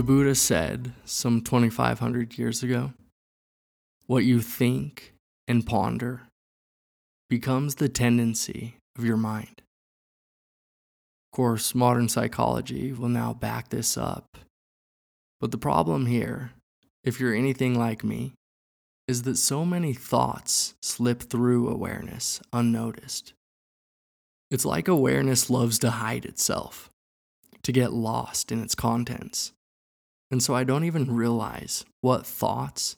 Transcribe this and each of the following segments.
The Buddha said some 2,500 years ago what you think and ponder becomes the tendency of your mind. Of course, modern psychology will now back this up. But the problem here, if you're anything like me, is that so many thoughts slip through awareness unnoticed. It's like awareness loves to hide itself, to get lost in its contents. And so I don't even realize what thoughts,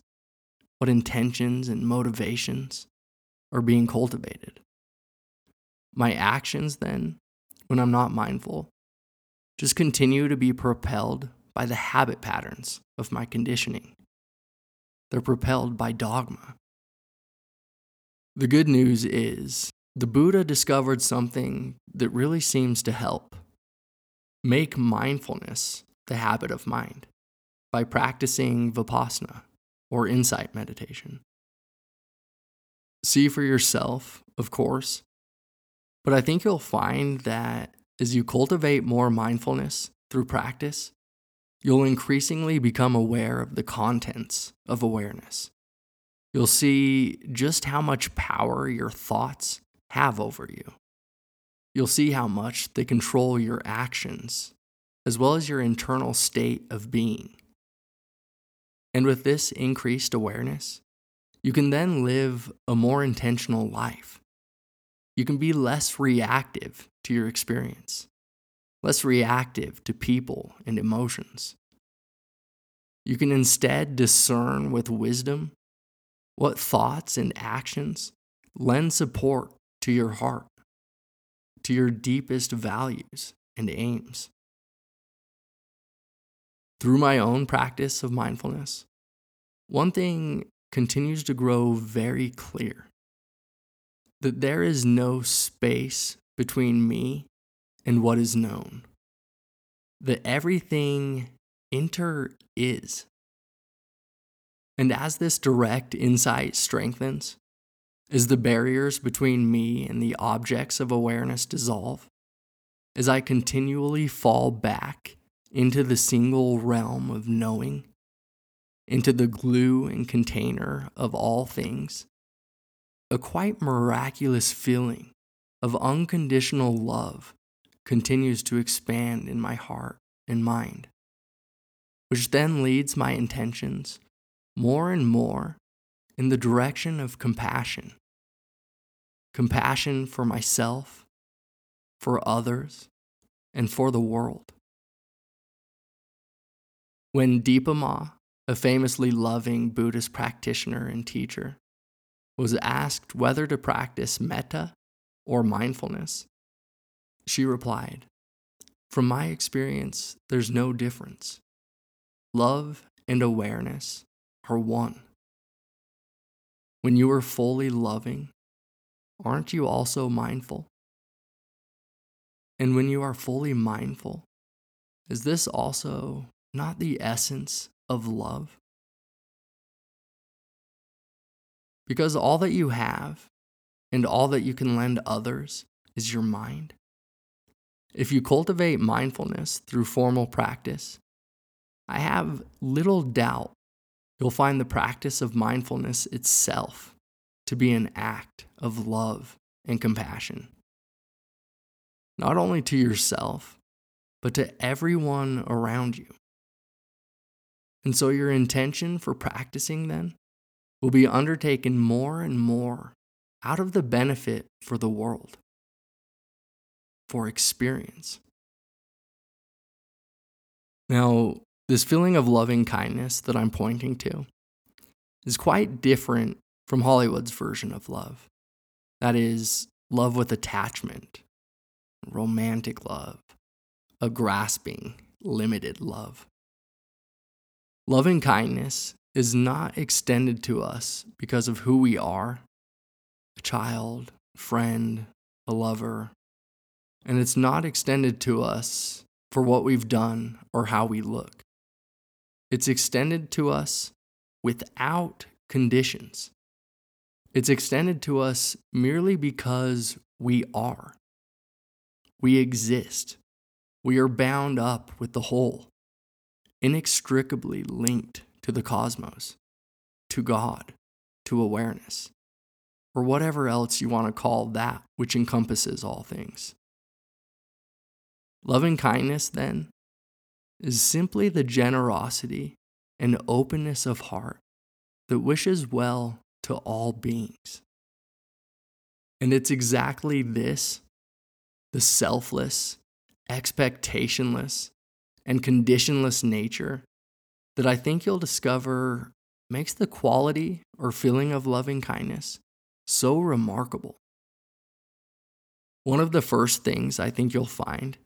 what intentions and motivations are being cultivated. My actions, then, when I'm not mindful, just continue to be propelled by the habit patterns of my conditioning. They're propelled by dogma. The good news is the Buddha discovered something that really seems to help. Make mindfulness the habit of mind by practicing vipassana or insight meditation. See for yourself, of course, but I think you'll find that as you cultivate more mindfulness through practice, you'll increasingly become aware of the contents of awareness. You'll see just how much power your thoughts have over you. You'll see how much they control your actions, as well as your internal state of being. And with this increased awareness, you can then live a more intentional life. You can be less reactive to your experience, less reactive to people and emotions. You can instead discern with wisdom what thoughts and actions lend support to your heart, to your deepest values and aims. Through my own practice of mindfulness, one thing continues to grow very clear that there is no space between me and what is known, that everything inter is. And as this direct insight strengthens, as the barriers between me and the objects of awareness dissolve, as I continually fall back into the single realm of knowing, into the glue and container of all things, a quite miraculous feeling of unconditional love continues to expand in my heart and mind, which then leads my intentions more and more in the direction of compassion. Compassion for myself, for others, and for the world. When Dipa Ma, a famously loving Buddhist practitioner and teacher, was asked whether to practice metta or mindfulness, she replied, From my experience, there's no difference. Love and awareness are one. When you are fully loving, aren't you also mindful? And when you are fully mindful, is this also not the essence of love? Because all that you have and all that you can lend others is your mind. If you cultivate mindfulness through formal practice, I have little doubt you'll find the practice of mindfulness itself to be an act of love and compassion. Not only to yourself, but to everyone around you. And so, your intention for practicing then will be undertaken more and more out of the benefit for the world, for experience. Now, this feeling of loving kindness that I'm pointing to is quite different from Hollywood's version of love. That is, love with attachment, romantic love, a grasping, limited love. Loving kindness is not extended to us because of who we are a child, friend, a lover. And it's not extended to us for what we've done or how we look. It's extended to us without conditions. It's extended to us merely because we are. We exist. We are bound up with the whole. Inextricably linked to the cosmos, to God, to awareness, or whatever else you want to call that which encompasses all things. Loving kindness, then, is simply the generosity and openness of heart that wishes well to all beings. And it's exactly this the selfless, expectationless, and conditionless nature that I think you'll discover makes the quality or feeling of loving kindness so remarkable. One of the first things I think you'll find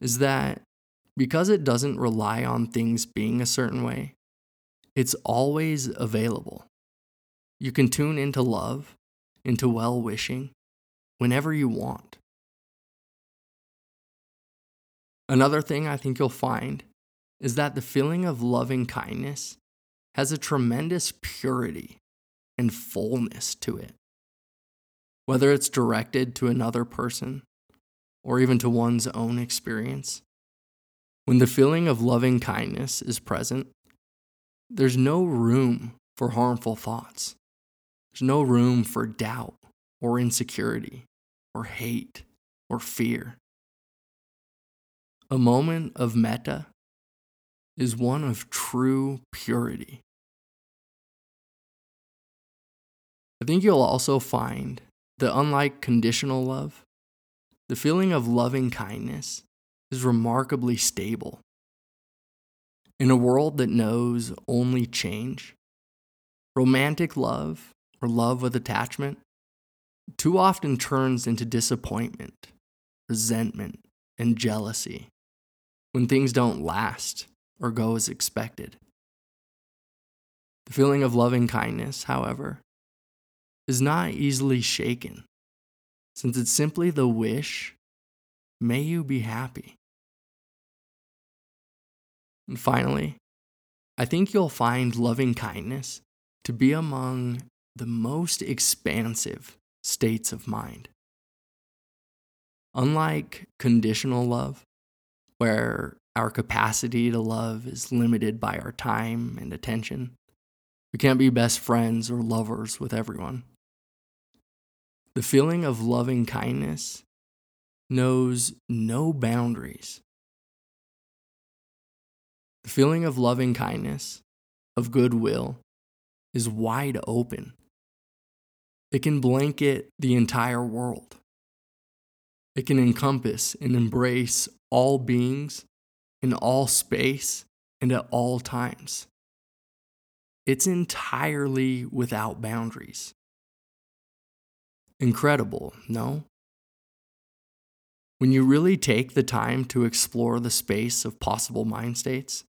is that because it doesn't rely on things being a certain way, it's always available. You can tune into love, into well wishing, whenever you want. Another thing I think you'll find is that the feeling of loving kindness has a tremendous purity and fullness to it. Whether it's directed to another person or even to one's own experience, when the feeling of loving kindness is present, there's no room for harmful thoughts. There's no room for doubt or insecurity or hate or fear. A moment of metta is one of true purity. I think you'll also find that, unlike conditional love, the feeling of loving kindness is remarkably stable. In a world that knows only change, romantic love or love with attachment too often turns into disappointment, resentment, and jealousy when things don't last or go as expected. The feeling of loving kindness, however, is not easily shaken, since it's simply the wish, may you be happy. And finally, I think you'll find loving kindness to be among the most expansive states of mind. Unlike conditional love, where our capacity to love is limited by our time and attention. We can't be best friends or lovers with everyone. The feeling of loving kindness knows no boundaries. The feeling of loving kindness, of goodwill, is wide open. It can blanket the entire world. It can encompass and embrace all beings in all space and at all times. It's entirely without boundaries. Incredible, no? When you really take the time to explore the space of possible mind states,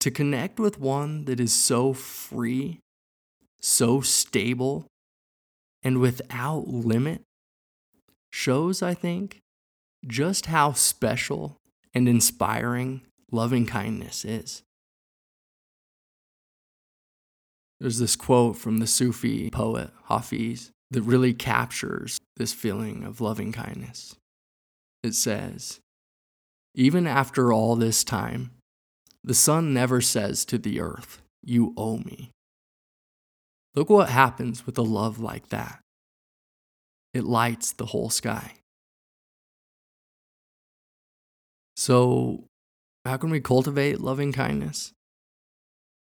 to connect with one that is so free, so stable, and without limit shows, I think, just how special and inspiring loving kindness is. There's this quote from the Sufi poet Hafiz that really captures this feeling of loving kindness. It says, Even after all this time, the sun never says to the earth, You owe me. Look what happens with a love like that. It lights the whole sky. So, how can we cultivate loving kindness?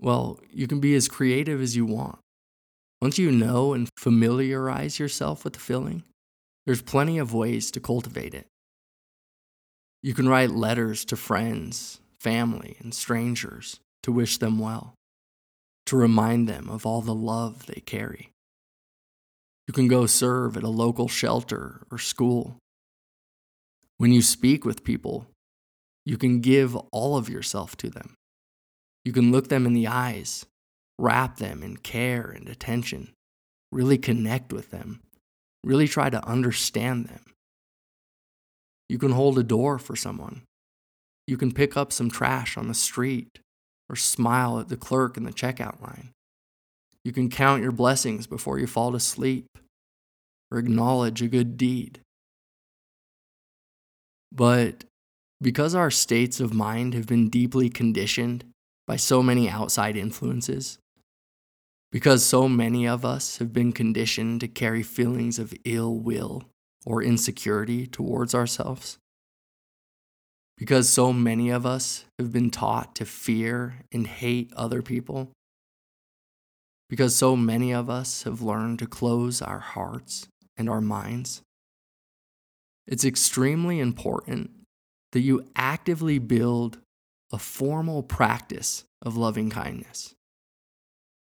Well, you can be as creative as you want. Once you know and familiarize yourself with the feeling, there's plenty of ways to cultivate it. You can write letters to friends, family, and strangers to wish them well, to remind them of all the love they carry. You can go serve at a local shelter or school. When you speak with people, you can give all of yourself to them. You can look them in the eyes, wrap them in care and attention, really connect with them, really try to understand them. You can hold a door for someone. You can pick up some trash on the street or smile at the clerk in the checkout line. You can count your blessings before you fall to sleep or acknowledge a good deed. But Because our states of mind have been deeply conditioned by so many outside influences, because so many of us have been conditioned to carry feelings of ill will or insecurity towards ourselves, because so many of us have been taught to fear and hate other people, because so many of us have learned to close our hearts and our minds, it's extremely important that you actively build a formal practice of loving kindness.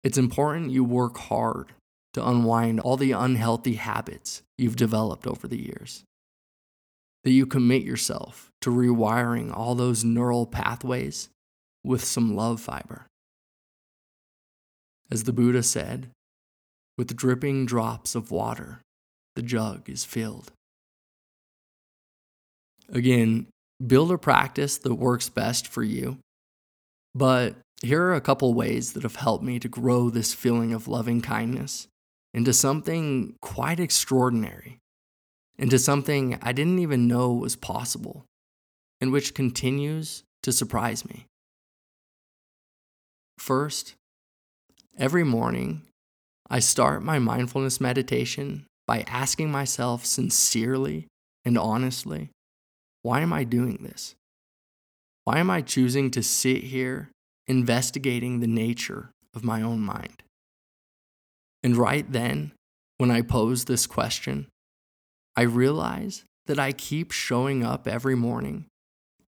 It's important you work hard to unwind all the unhealthy habits you've developed over the years. That you commit yourself to rewiring all those neural pathways with some love fiber. As the Buddha said, with dripping drops of water, the jug is filled. Again, build a practice that works best for you. But here are a couple ways that have helped me to grow this feeling of loving kindness into something quite extraordinary, into something I didn't even know was possible, and which continues to surprise me. First, every morning, I start my mindfulness meditation by asking myself sincerely and honestly why am I doing this? Why am I choosing to sit here investigating the nature of my own mind? And right then, when I pose this question, I realize that I keep showing up every morning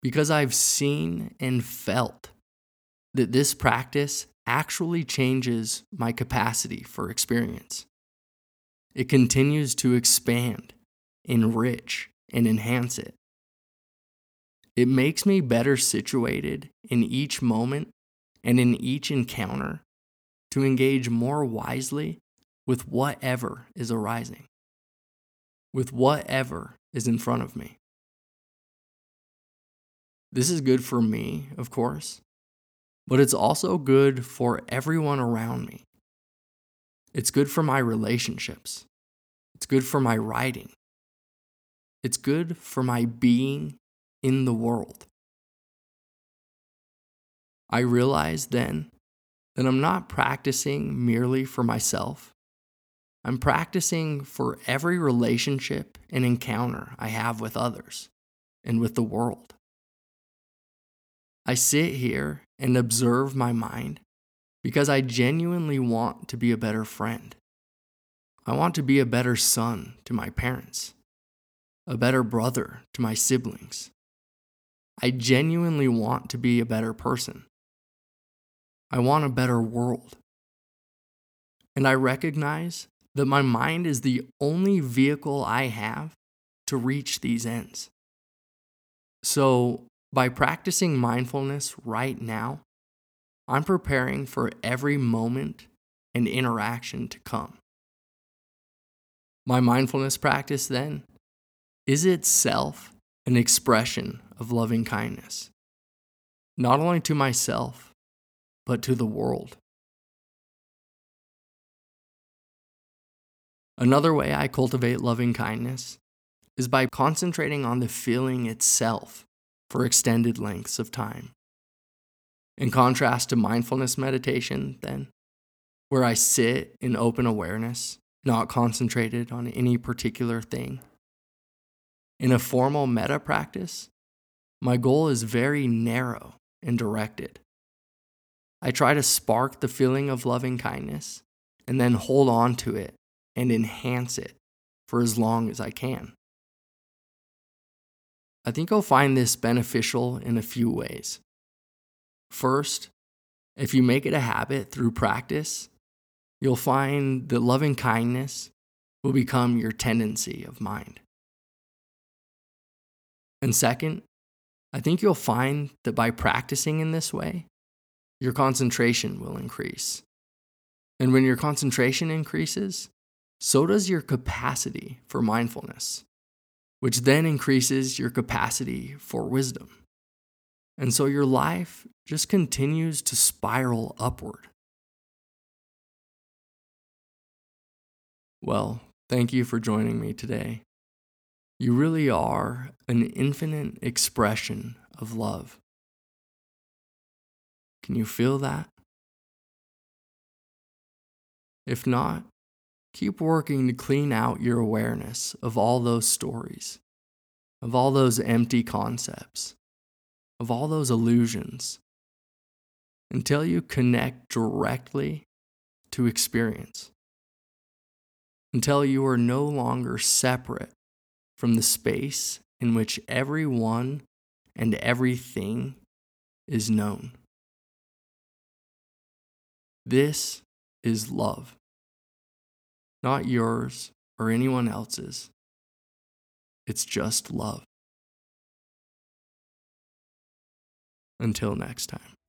because I've seen and felt that this practice actually changes my capacity for experience. It continues to expand, enrich, and enhance it. It makes me better situated in each moment and in each encounter to engage more wisely with whatever is arising, with whatever is in front of me. This is good for me, of course, but it's also good for everyone around me. It's good for my relationships. It's good for my writing. It's good for my being in the world. I realized then that I'm not practicing merely for myself. I'm practicing for every relationship and encounter I have with others and with the world. I sit here and observe my mind because I genuinely want to be a better friend. I want to be a better son to my parents, a better brother to my siblings, I genuinely want to be a better person. I want a better world. And I recognize that my mind is the only vehicle I have to reach these ends. So, by practicing mindfulness right now, I'm preparing for every moment and interaction to come. My mindfulness practice, then, is itself an expression of loving kindness, not only to myself, but to the world. Another way I cultivate loving kindness is by concentrating on the feeling itself for extended lengths of time. In contrast to mindfulness meditation, then, where I sit in open awareness, not concentrated on any particular thing. In a formal metta practice, my goal is very narrow and directed. I try to spark the feeling of loving kindness and then hold on to it and enhance it for as long as I can. I think you'll find this beneficial in a few ways. First, if you make it a habit through practice, you'll find that loving kindness will become your tendency of mind. And second, I think you'll find that by practicing in this way, your concentration will increase. And when your concentration increases, so does your capacity for mindfulness, which then increases your capacity for wisdom. And so your life just continues to spiral upward. Well, thank you for joining me today. You really are an infinite expression of love. Can you feel that? If not, keep working to clean out your awareness of all those stories, of all those empty concepts, of all those illusions, until you connect directly to experience, until you are no longer separate from the space in which everyone and everything is known. This is love, not yours or anyone else's. It's just love. Until next time.